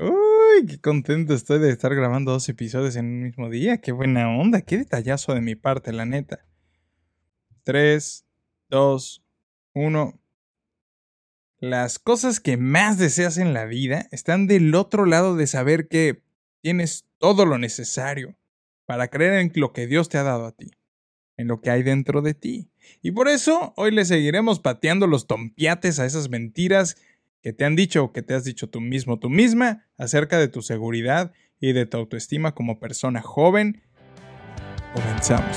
Uy, qué contento estoy de estar grabando dos episodios en un mismo día. Qué buena onda, qué detallazo de mi parte, la neta. 3, 2, 1. Las cosas que más deseas en la vida están del otro lado de saber que tienes todo lo necesario para creer en lo que Dios te ha dado a ti, en lo que hay dentro de ti. Y por eso hoy le seguiremos pateando los tompiates a esas mentiras que te han dicho o que te has dicho tú mismo, tú misma, acerca de tu seguridad y de tu autoestima como persona joven. Comenzamos.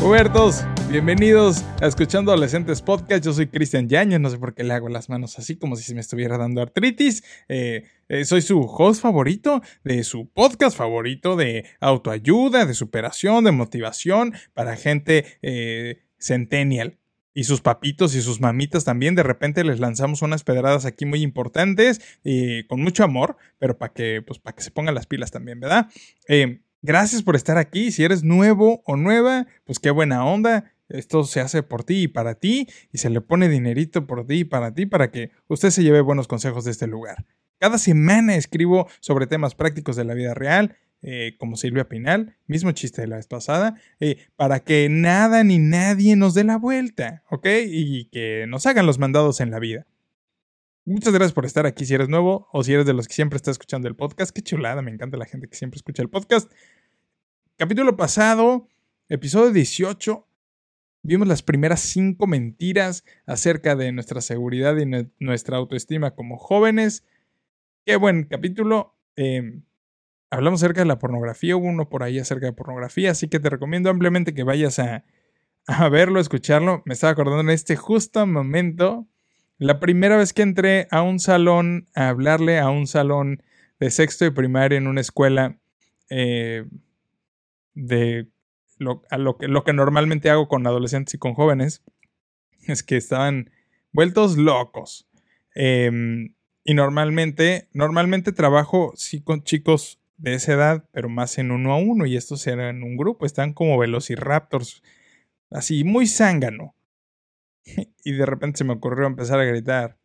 Hubertos, Bienvenidos a Escuchando Adolescentes Podcast. Yo soy Cristian Yañez, no sé por qué le hago las manos así como si se me estuviera dando artritis. Eh, eh, soy su host favorito de su podcast favorito de autoayuda, de superación, de motivación para gente eh, centennial. Y sus papitos y sus mamitas también, de repente les lanzamos unas pedradas aquí muy importantes con mucho amor, pero para que, pues, que se pongan las pilas también, ¿verdad? Gracias por estar aquí. Si eres nuevo o nueva, pues qué buena onda. Esto se hace por ti y para ti y se le pone dinerito por ti y para ti para que usted se lleve buenos consejos de este lugar. Cada semana escribo sobre temas prácticos de la vida real, eh, como Silvia Pinal, mismo chiste de la vez pasada, eh, para que nada ni nadie nos dé la vuelta, ¿ok? Y que nos hagan los mandados en la vida. Muchas gracias por estar aquí si eres nuevo o si eres de los que siempre está escuchando el podcast. Qué chulada, me encanta la gente que siempre escucha el podcast. Capítulo pasado, episodio 18, Vimos las primeras cinco mentiras acerca de nuestra seguridad y nuestra autoestima como jóvenes. Qué buen capítulo. Em, hablamos acerca de la pornografía, hubo uno por ahí acerca de pornografía, así que te recomiendo ampliamente que vayas a, a verlo, escucharlo. Me estaba acordando en este justo momento, la primera vez que entré a un salón, a hablarle a un salón de sexto y primaria en una escuela eh, de lo, que, lo que normalmente hago con adolescentes y con jóvenes es que estaban vueltos locos. Em, y normalmente, normalmente trabajo sí con chicos de esa edad, pero más en uno a uno. Y estos eran un grupo, están como velociraptors, así muy zángano. Y de repente se me ocurrió empezar a gritar.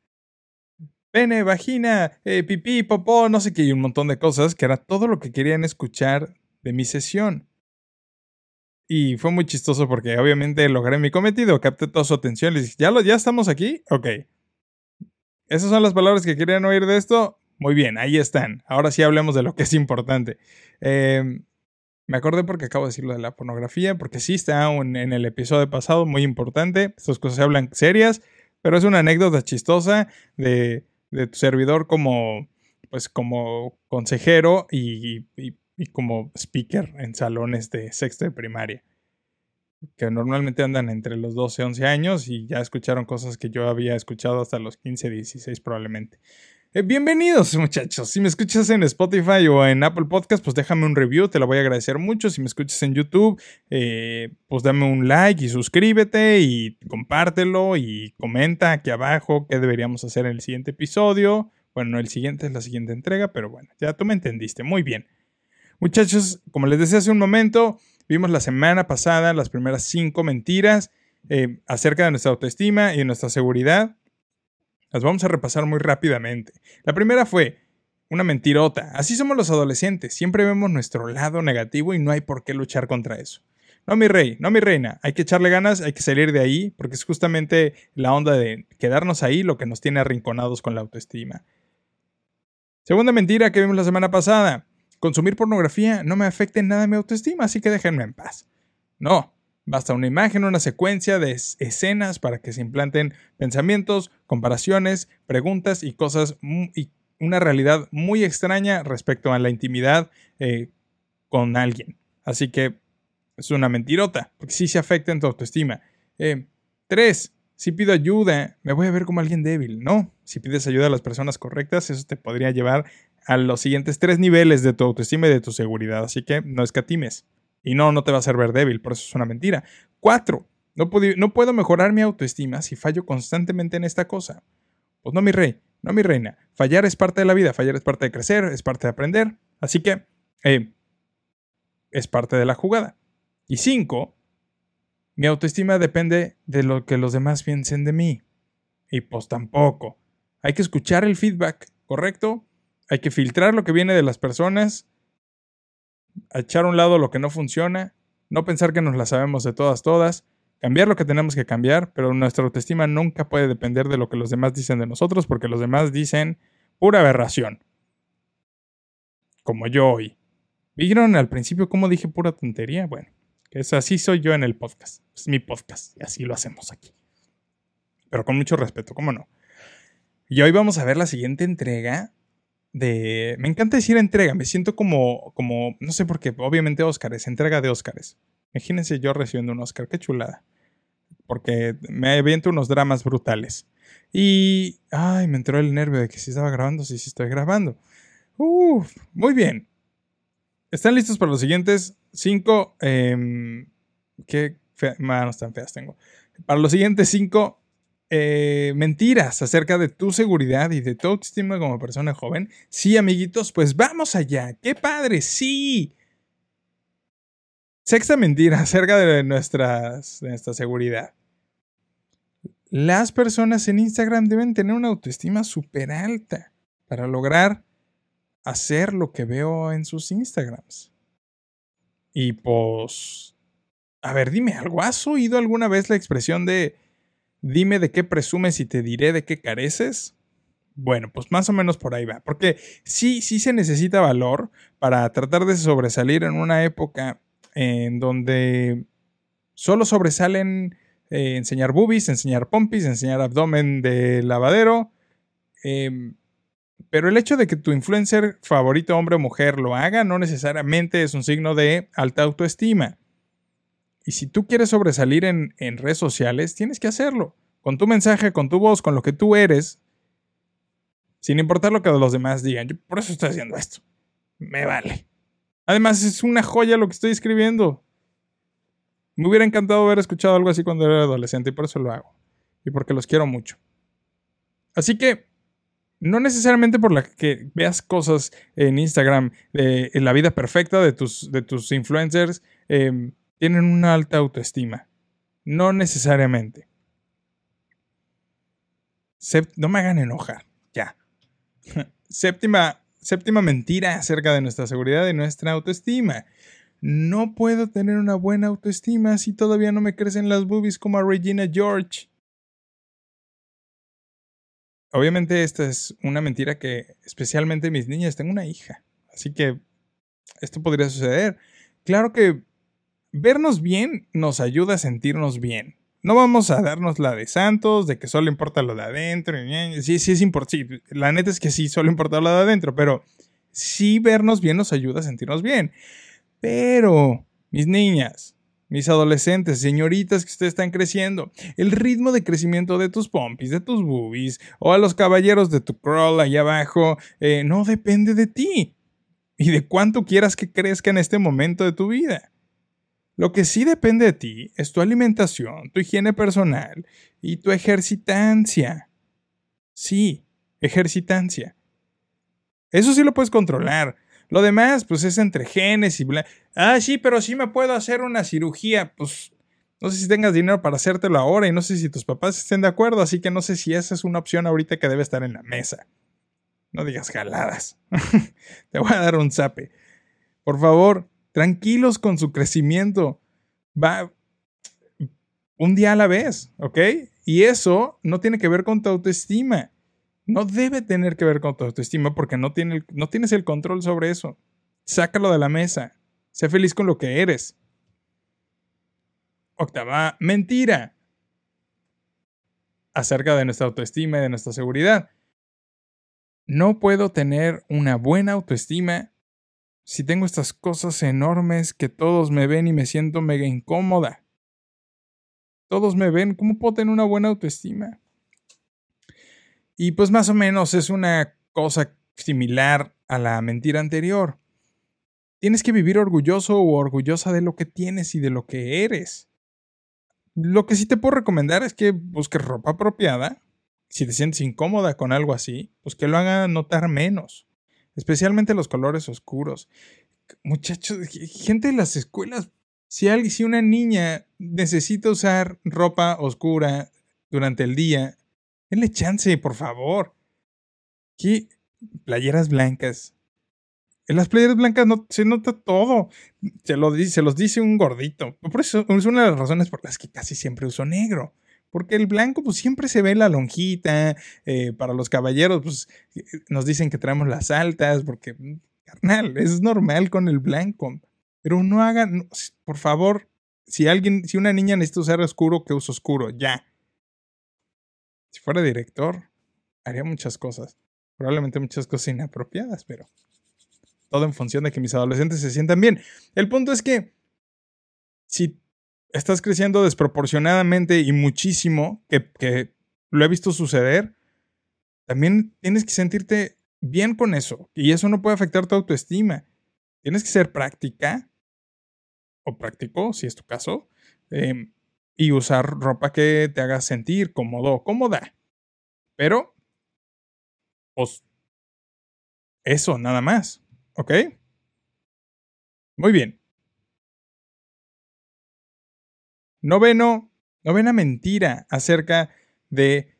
Pene, vagina, eh, pipí, popó, no sé qué, y un montón de cosas que era todo lo que querían escuchar de mi sesión. Y fue muy chistoso porque obviamente logré mi cometido, capté toda su atención. Les dije, ¿ya, lo, ¿ya estamos aquí? Ok. ¿Esas son las palabras que querían oír de esto? Muy bien, ahí están. Ahora sí hablemos de lo que es importante. Em, me acordé porque acabo de decir lo de la pornografía, porque sí está en el episodio pasado, muy importante. Estas cosas se hablan serias, pero es una anécdota chistosa de, de tu servidor como, pues, como consejero y como speaker en salones de sexto de primaria, que normalmente andan entre los 12 y 11 años y ya escucharon cosas que yo había escuchado hasta los 15, 16 probablemente. Eh, bienvenidos muchachos, si me escuchas en Spotify o en Apple Podcast, pues déjame un review, te lo voy a agradecer mucho. Si me escuchas en YouTube, eh, pues dame un like y suscríbete y compártelo y comenta aquí abajo qué deberíamos hacer en el siguiente episodio. Bueno, no el siguiente, es la siguiente entrega, pero bueno, ya tú me entendiste, muy bien. Muchachos, como les decía hace un momento, vimos la semana pasada las primeras cinco mentiras eh, acerca de nuestra autoestima y de nuestra seguridad. Las vamos a repasar muy rápidamente. La primera fue una mentirota. Así somos los adolescentes, siempre vemos nuestro lado negativo y no hay por qué luchar contra eso. No, mi rey, no, mi reina, hay que echarle ganas, hay que salir de ahí, porque es justamente la onda de quedarnos ahí lo que nos tiene arrinconados con la autoestima. Segunda mentira que vimos la semana pasada. Consumir pornografía no me afecta en nada mi autoestima, así que déjenme en paz. No, basta una imagen, una secuencia de escenas para que se implanten pensamientos, comparaciones, preguntas y cosas y una realidad muy extraña respecto a la intimidad eh, con alguien. Así que es una mentirota, porque sí se afecta en tu autoestima. Eh, tres, si pido ayuda, me voy a ver como alguien débil. No, si pides ayuda a las personas correctas, eso te podría llevar a los siguientes tres niveles de tu autoestima y de tu seguridad. Así que no escatimes. Y no, no te va a ver débil, por eso es una mentira. Cuatro, no, no puedo mejorar mi autoestima si fallo constantemente en esta cosa. Pues no, mi rey, No, mi reina. Fallar es parte de la vida, fallar es parte de crecer, es parte de aprender. Así que eh, es parte de la jugada. Y cinco, mi autoestima depende de lo que los demás piensen de mí. Y pues tampoco. Hay que escuchar el feedback, ¿correcto? Hay que filtrar lo que viene de las personas, echar a un lado lo que no funciona, no pensar que nos la sabemos de todas, todas, cambiar lo que tenemos que cambiar, pero nuestra autoestima nunca puede depender de lo que los demás dicen de nosotros, porque los demás dicen pura aberración. Como yo hoy. ¿Vieron al principio cómo dije pura tontería? Bueno, es así soy yo en el podcast. Es mi podcast y así lo hacemos aquí. Pero con mucho respeto, ¿cómo no? Y hoy vamos a ver la siguiente entrega de... Me encanta decir entrega, me siento como, como, no sé por qué, obviamente Óscares, entrega de Óscares. Imagínense yo recibiendo un Óscar, qué chulada porque me aviento unos dramas brutales. Y, ay, me entró el nervio de que si estaba grabando, si sí, estoy grabando. Uf, muy bien. ¿Están listos para los siguientes cinco? Eh, qué manos tan feas tengo. Para los siguientes cinco eh, mentiras acerca de tu seguridad y de tu autoestima como persona joven. Sí, amiguitos, pues vamos allá. ¡Qué padre! ¡Sí! Sexta mentira acerca de, nuestras, de nuestra seguridad. Las personas en Instagram deben tener una autoestima súper alta para lograr hacer lo que veo en sus Instagrams. Y pues, a ver, dime algo. ¿Has oído alguna vez la expresión de dime de qué presumes y te diré de qué careces? Bueno, pues más o menos por ahí va. Porque sí, sí se necesita valor para tratar de sobresalir en una época en donde solo sobresalen eh, enseñar boobies, enseñar pompis, enseñar abdomen de lavadero. Em, pero el hecho de que tu influencer favorito, hombre o mujer, lo haga no necesariamente es un signo de alta autoestima. Y si tú quieres sobresalir en, en redes sociales, tienes que hacerlo. Con tu mensaje, con tu voz, con lo que tú eres, sin importar lo que los demás digan. Yo por eso estoy haciendo esto. Me vale. Además, es una joya lo que estoy escribiendo. Me hubiera encantado haber escuchado algo así cuando era adolescente y por eso lo hago. Y porque los quiero mucho. Así que, no necesariamente por la que veas cosas en Instagram en la vida perfecta de tus, de tus influencers, em, tienen una alta autoestima. No necesariamente. no me hagan enojar. Ya. Séptima Séptima mentira acerca de nuestra seguridad y nuestra autoestima. No puedo tener una buena autoestima si todavía no me crecen las boobies como a Regina George. Obviamente esta es una mentira que especialmente mis niñas, tengo una hija, así que esto podría suceder. Claro que vernos bien nos ayuda a sentirnos bien. No vamos a darnos la de santos, de que solo importa lo de adentro. Sí, sí es importante. la neta es que sí, solo importa lo de adentro, pero sí vernos bien nos ayuda a sentirnos bien. Pero, mis niñas, mis adolescentes, señoritas que ustedes están creciendo, el ritmo de crecimiento de tus pompis, de tus boobies, o a los caballeros de tu crawl allá abajo, eh, no depende de ti y de cuánto quieras que crezca en este momento de tu vida. Lo que sí depende de ti es tu alimentación, tu higiene personal y tu ejercitancia. Sí, ejercitancia. Eso sí lo puedes controlar. Lo demás, pues es entre genes y bla. Ah, sí, pero sí me puedo hacer una cirugía. Pues no sé si tengas dinero para hacértelo ahora y no sé si tus papás estén de acuerdo, así que no sé si esa es una opción ahorita que debe estar en la mesa. No digas jaladas. Te voy a dar un zape. Por favor, tranquilos con su crecimiento. Va un día a la vez, ¿ok? Y eso no tiene que ver con tu autoestima. No debe tener que ver con tu autoestima porque no, tiene, no tienes el control sobre eso. Sácalo de la mesa. Sé feliz con lo que eres. Octava, mentira. Acerca de nuestra autoestima y de nuestra seguridad. No puedo tener una buena autoestima si tengo estas cosas enormes que todos me ven y me siento mega incómoda? Todos me ven, ¿cómo puedo tener una buena autoestima? Y pues más o menos es una cosa similar a la mentira anterior. Tienes que vivir orgulloso o orgullosa de lo que tienes y de lo que eres. Lo que sí te puedo recomendar es que busques ropa apropiada, Si te sientes incómoda con algo así, pues que lo haga notar menos. Especialmente los colores oscuros. Muchachos, gente de las escuelas, si, alguien, si una niña necesita usar ropa oscura durante el día, denle chance, por favor. ¿Qué? Playeras blancas. En las playeras blancas no, se nota todo. Se, lo, se los dice un gordito. Por eso es una de las razones por las que casi siempre uso negro. Porque el blanco, pues siempre se ve la lonjita. Eh, para los caballeros, pues nos dicen que traemos las altas. Porque, carnal, es normal con el blanco. Pero no hagan, por favor, si alguien, si una niña necesita usar oscuro, que use oscuro, ya. Si fuera director, haría muchas cosas. Probablemente muchas cosas inapropiadas, pero todo en función de que mis adolescentes se sientan bien. El punto es que si estás creciendo desproporcionadamente y muchísimo, que, lo he visto suceder, también tienes que sentirte bien con eso. Y eso no puede afectar tu autoestima. Tienes que ser práctica, o práctico, si es tu caso, em, y usar ropa que te haga sentir cómodo cómoda. Pero, pues, eso, nada más. ¿Ok? Muy bien. Novena mentira acerca de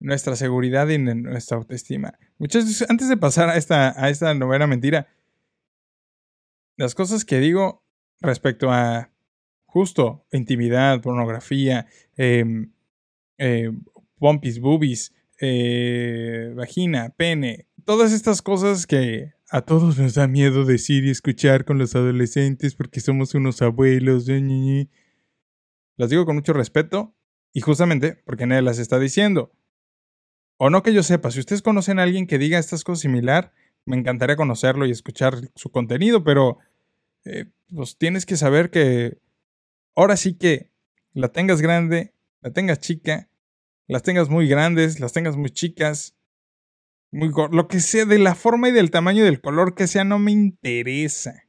nuestra seguridad y nuestra autoestima. Muchas antes de pasar a esta, a esta novena mentira, las cosas que digo respecto a justo intimidad, pornografía, eh, eh, pompis, boobies, eh, vagina, pene, todas estas cosas que a todos nos da miedo decir y escuchar con los adolescentes porque somos unos abuelos. Las digo con mucho respeto y justamente porque nadie las está diciendo. O no que yo sepa, si ustedes conocen a alguien que diga estas cosas similar, me encantaría conocerlo y escuchar su contenido, pero eh, pues tienes que saber que ahora sí que la tengas grande, la tengas chica, las tengas muy grandes, las tengas muy chicas, muy lo que sea, de la forma y del tamaño y del color que sea, no me interesa.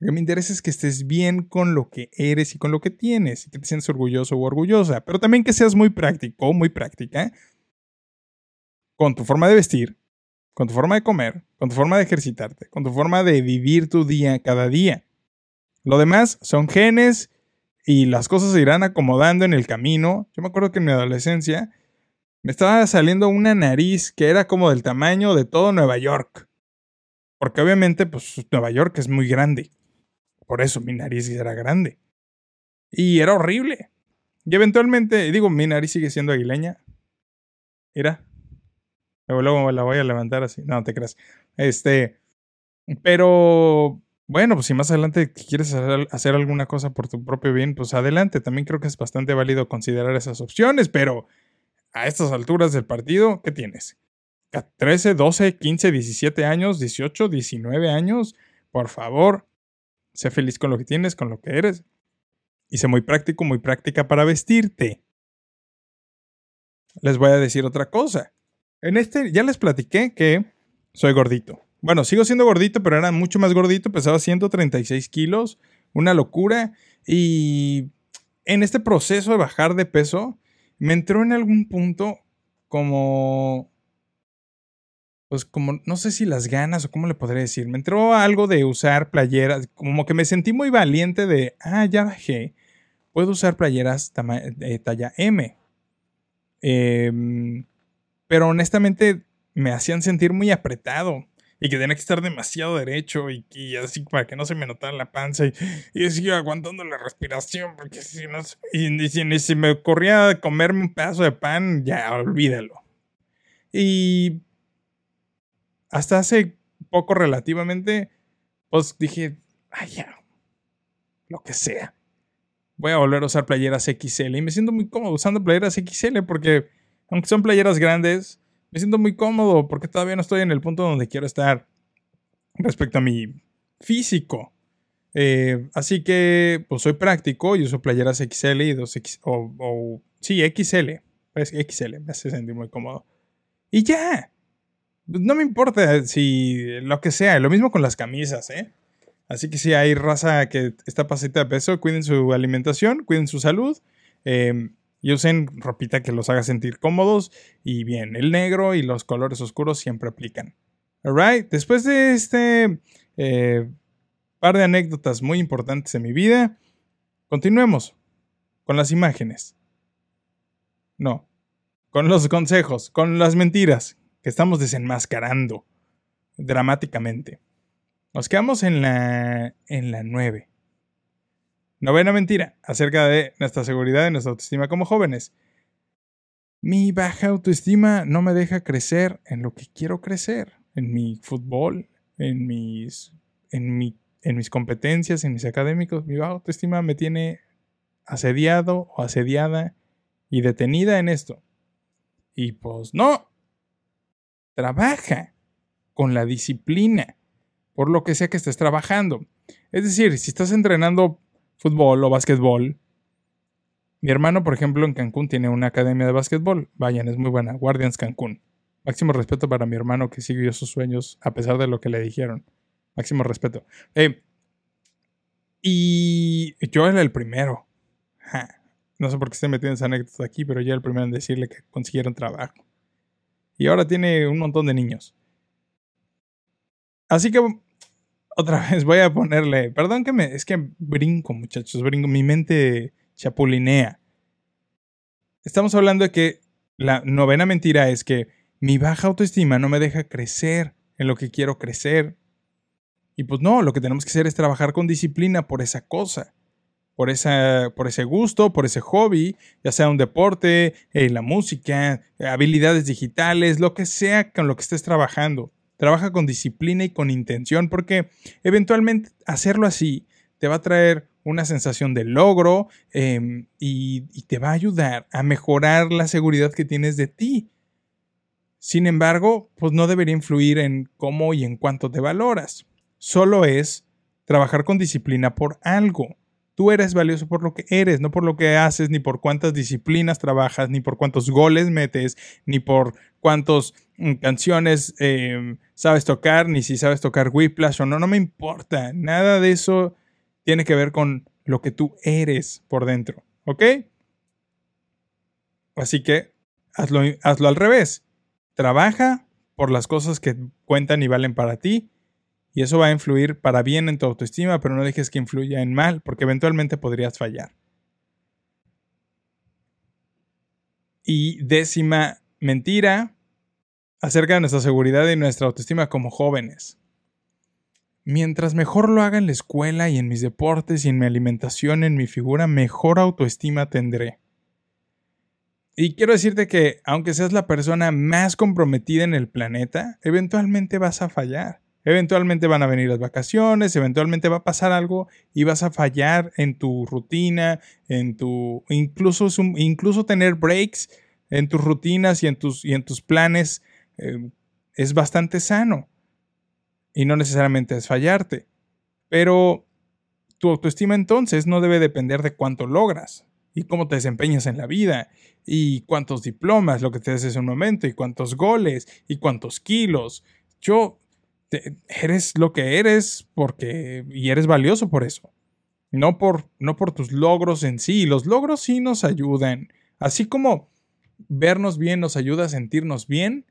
Lo que me interesa es que estés bien con lo que eres y con lo que tienes, y que te sientas orgulloso o orgullosa, pero también que seas muy práctico, muy práctica, con tu forma de vestir, con tu forma de comer, con tu forma de ejercitarte, con tu forma de vivir tu día cada día. Lo demás son genes y las cosas se irán acomodando en el camino. Yo me acuerdo que en mi adolescencia me estaba saliendo una nariz que era como del tamaño de todo Nueva York. Porque obviamente, pues Nueva York es muy grande. Por eso mi nariz era grande. Y era horrible. Y eventualmente, digo, mi nariz sigue siendo aguileña. Mira. Luego la voy a levantar así. No, te creas. Este. Pero. Bueno, pues si más adelante quieres hacer alguna cosa por tu propio bien, pues adelante. También creo que es bastante válido considerar esas opciones, pero a estas alturas del partido, ¿qué tienes? 13, 12, 15, 17 años, 18, 19 años. Por favor, sé feliz con lo que tienes, con lo que eres. Y sé muy práctico, muy práctica para vestirte. Les voy a decir otra cosa. En este ya les platiqué que soy gordito. Bueno, sigo siendo gordito, pero era mucho más gordito, pesaba 136 kilos, una locura. Y en este proceso de bajar de peso, me entró en algún punto como... Pues como, no sé si las ganas o cómo le podría decir, me entró algo de usar playeras, como que me sentí muy valiente de, ah, ya bajé, puedo usar playeras de talla M. Em, pero honestamente me hacían sentir muy apretado y que tenía que estar demasiado derecho y, así para que no se me notara la panza y, y aguantando la respiración porque si no y, si, me ocurría comerme un pedazo de pan ya olvídalo y hasta hace poco relativamente pues dije ay ya lo que sea voy a volver a usar playeras XL y me siento muy cómodo usando playeras XL porque aunque son playeras grandes me siento muy cómodo porque todavía no estoy en el punto donde quiero estar respecto a mi físico. Eh, así que, pues soy práctico y uso playeras XL y 2X, o, sí, XL. Es XL, me hace sentir muy cómodo. Y ya. No me importa si lo que sea, lo mismo con las camisas, ¿eh? Así que si hay raza que está pasita de peso, cuiden su alimentación, cuiden su salud. Eh, Y usen ropita que los haga sentir cómodos y bien. El negro y los colores oscuros siempre aplican. Alright, después de este eh, par de anécdotas muy importantes en mi vida, continuemos con las imágenes. No, con los consejos, con las mentiras estamos desenmascarando dramáticamente. Nos quedamos en la en la 9. Novena mentira acerca de nuestra seguridad y nuestra autoestima como jóvenes. Mi baja autoestima no me deja crecer en lo que quiero crecer, en mi fútbol, en mis, en, mi, en mis competencias, en mis académicos. Mi baja autoestima me tiene asediado o asediada y detenida en esto. Y pues no, trabaja con la disciplina, por lo que sea que estés trabajando. Es decir, si estás entrenando fútbol o básquetbol. Mi hermano, por ejemplo, en Cancún tiene una academia de básquetbol. Vayan, es muy buena. Guardians Cancún. Máximo respeto para mi hermano que siguió sus sueños a pesar de lo que le dijeron. Máximo respeto. Eh, y yo era el primero. No sé por qué estoy metiendo esa anécdota aquí, pero yo era el primero en decirle que consiguieron trabajo. Y ahora tiene un montón de niños. Así que otra vez voy a ponerle, perdón que me, es que brinco muchachos, brinco, mi mente chapulinea. Estamos hablando de que la novena mentira es que mi baja autoestima no me deja crecer en lo que quiero crecer. Y pues no, lo que tenemos que hacer es trabajar con disciplina por esa cosa, por, por ese gusto, por ese hobby, ya sea un deporte, eh, la música, habilidades digitales, lo que sea con lo que estés trabajando. Trabaja con disciplina y con intención porque eventualmente hacerlo así te va a traer una sensación de logro em, y, y te va a ayudar a mejorar la seguridad que tienes de ti. Sin embargo, pues no debería influir en cómo y en cuánto te valoras. Solo es trabajar con disciplina por algo. Tú eres valioso por lo que eres, no por lo que haces, ni por cuántas disciplinas trabajas, ni por cuántos goles metes, ni por cuántas mm, canciones em, sabes tocar, ni si sabes tocar Whiplash o no, no me importa. Nada de eso tiene que ver con lo que tú eres por dentro, ¿ok? Así que hazlo, hazlo al revés. Trabaja por las cosas que cuentan y valen para ti y eso va a influir para bien en tu autoestima, pero no dejes que influya en mal, porque eventualmente podrías fallar. Y décima mentira acerca de nuestra seguridad y nuestra autoestima como jóvenes. Mientras mejor lo haga en la escuela y en mis deportes y en mi alimentación, en mi figura, mejor autoestima tendré. Y quiero decirte que aunque seas la persona más comprometida en el planeta, eventualmente vas a fallar. Eventualmente van a venir las vacaciones, eventualmente va a pasar algo y vas a fallar en tu rutina, en tu incluso incluso tener breaks en tus rutinas y en tus y en tus planes eh, es bastante sano y no necesariamente es fallarte. Pero tu autoestima entonces no debe depender de cuánto logras y cómo te desempeñas en la vida y cuántos diplomas, lo que te haces en un momento y cuántos goles y cuántos kilos. Yo eres lo que eres porque y eres valioso por eso. No por, no por tus logros en sí. Los logros sí nos ayudan. Así como vernos bien nos ayuda a sentirnos bien,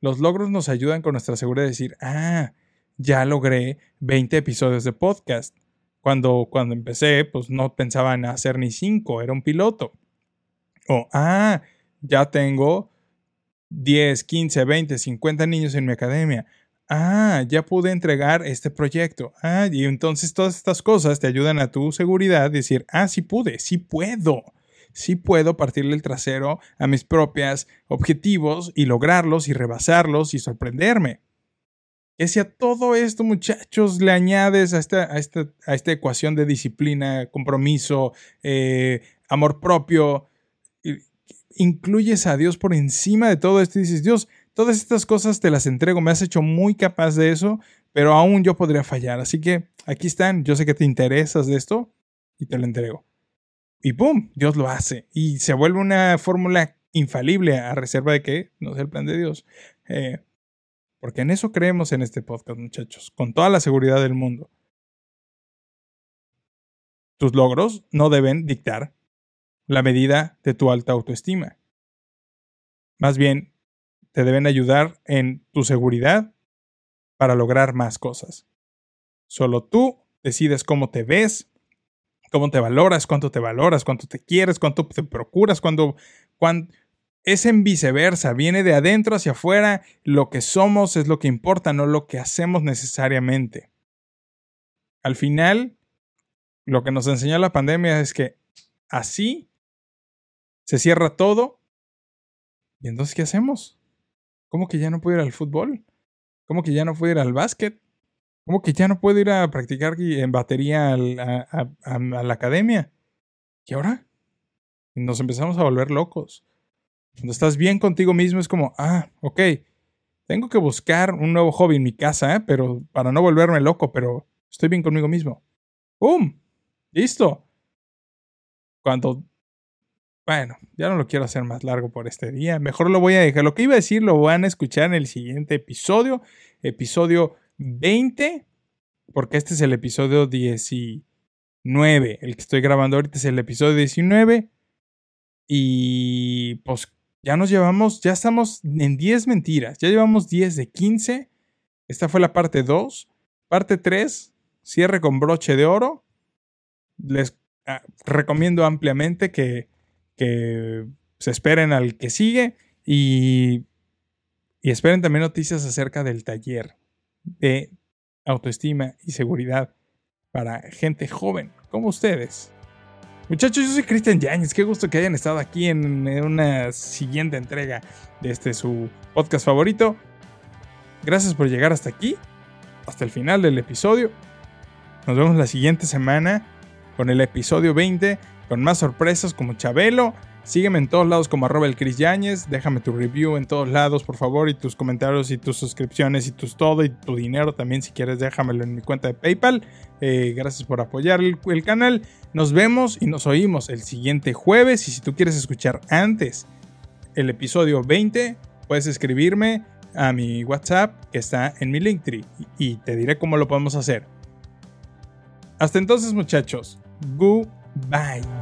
los logros nos ayudan con nuestra seguridad de decir, ah, ya logré 20 episodios de podcast. Cuando, cuando empecé, pues no pensaba en hacer ni 5, era un piloto. O, ah, ya tengo 10, 15, 20, 50 niños en mi academia ah, ya pude entregar este proyecto. Ah, y entonces todas estas cosas te ayudan a tu seguridad, decir, ah, sí pude, sí puedo. Sí puedo partirle el trasero a mis propios objetivos y lograrlos y rebasarlos y sorprenderme. Que si a todo esto, muchachos, le añades a esta, a a esta ecuación de disciplina, compromiso, eh, amor propio, incluyes a Dios por encima de todo esto y dices, Dios, Todas estas cosas te las entrego, me has hecho muy capaz de eso, pero aún yo podría fallar. Así que aquí están, yo sé que te interesas de esto y te lo entrego. Y ¡pum! Dios lo hace. Y se vuelve una fórmula infalible a reserva de que no sea el plan de Dios. Eh, porque en eso creemos en este podcast, muchachos, con toda la seguridad del mundo. Tus logros no deben dictar la medida de tu alta autoestima. Más bien, te deben ayudar en tu seguridad para lograr más cosas. Solo tú decides cómo te ves, cómo te valoras, cuánto te valoras, cuánto te quieres, cuánto te procuras, cuando, cuando es en viceversa, viene de adentro hacia afuera, lo que somos es lo que importa, no lo que hacemos necesariamente. Al final, lo que nos enseñó la pandemia es que así se cierra todo. ¿Y entonces qué hacemos? ¿Cómo que ya no puedo ir al fútbol? ¿Cómo que ya no puedo ir al básquet? ¿Cómo que ya no puedo ir a practicar en batería a, la academia? ¿Y ahora? Nos empezamos a volver locos. Cuando estás bien contigo mismo es como, ah, ok, tengo que buscar un nuevo hobby en mi casa, ¿eh? pero para no volverme loco, pero estoy bien conmigo mismo. ¡Pum! Listo. Cuando... Bueno, ya no lo quiero hacer más largo por este día. Mejor lo voy a dejar. Lo que iba a decir lo van a escuchar en el siguiente episodio. Episodio 20. Porque este es el episodio 19. El que estoy grabando ahorita es el episodio 19. Y pues ya nos llevamos, ya estamos en 10 mentiras. Ya llevamos 10 de 15. Esta fue la parte 2. Parte 3, cierre con broche de oro les ah, recomiendo ampliamente que, que, se esperen al que sigue y, y esperen también noticias acerca del taller de autoestima y seguridad para gente joven como ustedes. Muchachos, yo soy Cristian Yáñez. Qué gusto que hayan estado aquí en una siguiente entrega de este su podcast favorito. Gracias por llegar hasta aquí, hasta el final del episodio. Nos vemos la siguiente semana con el episodio 20, con más sorpresas como Chabelo. Sígueme en todos lados como arroba el Chris Yáñez. Déjame tu review en todos lados, por favor, y tus comentarios y tus suscripciones y tus todo y tu dinero también, si quieres, déjamelo en mi cuenta de PayPal. Eh, gracias por apoyar el, el canal. Nos vemos y nos oímos el siguiente jueves. Y si tú quieres escuchar antes el episodio 20, puedes escribirme a mi WhatsApp que está en mi Linktree y te diré cómo lo podemos hacer. Hasta entonces, muchachos. Goodbye.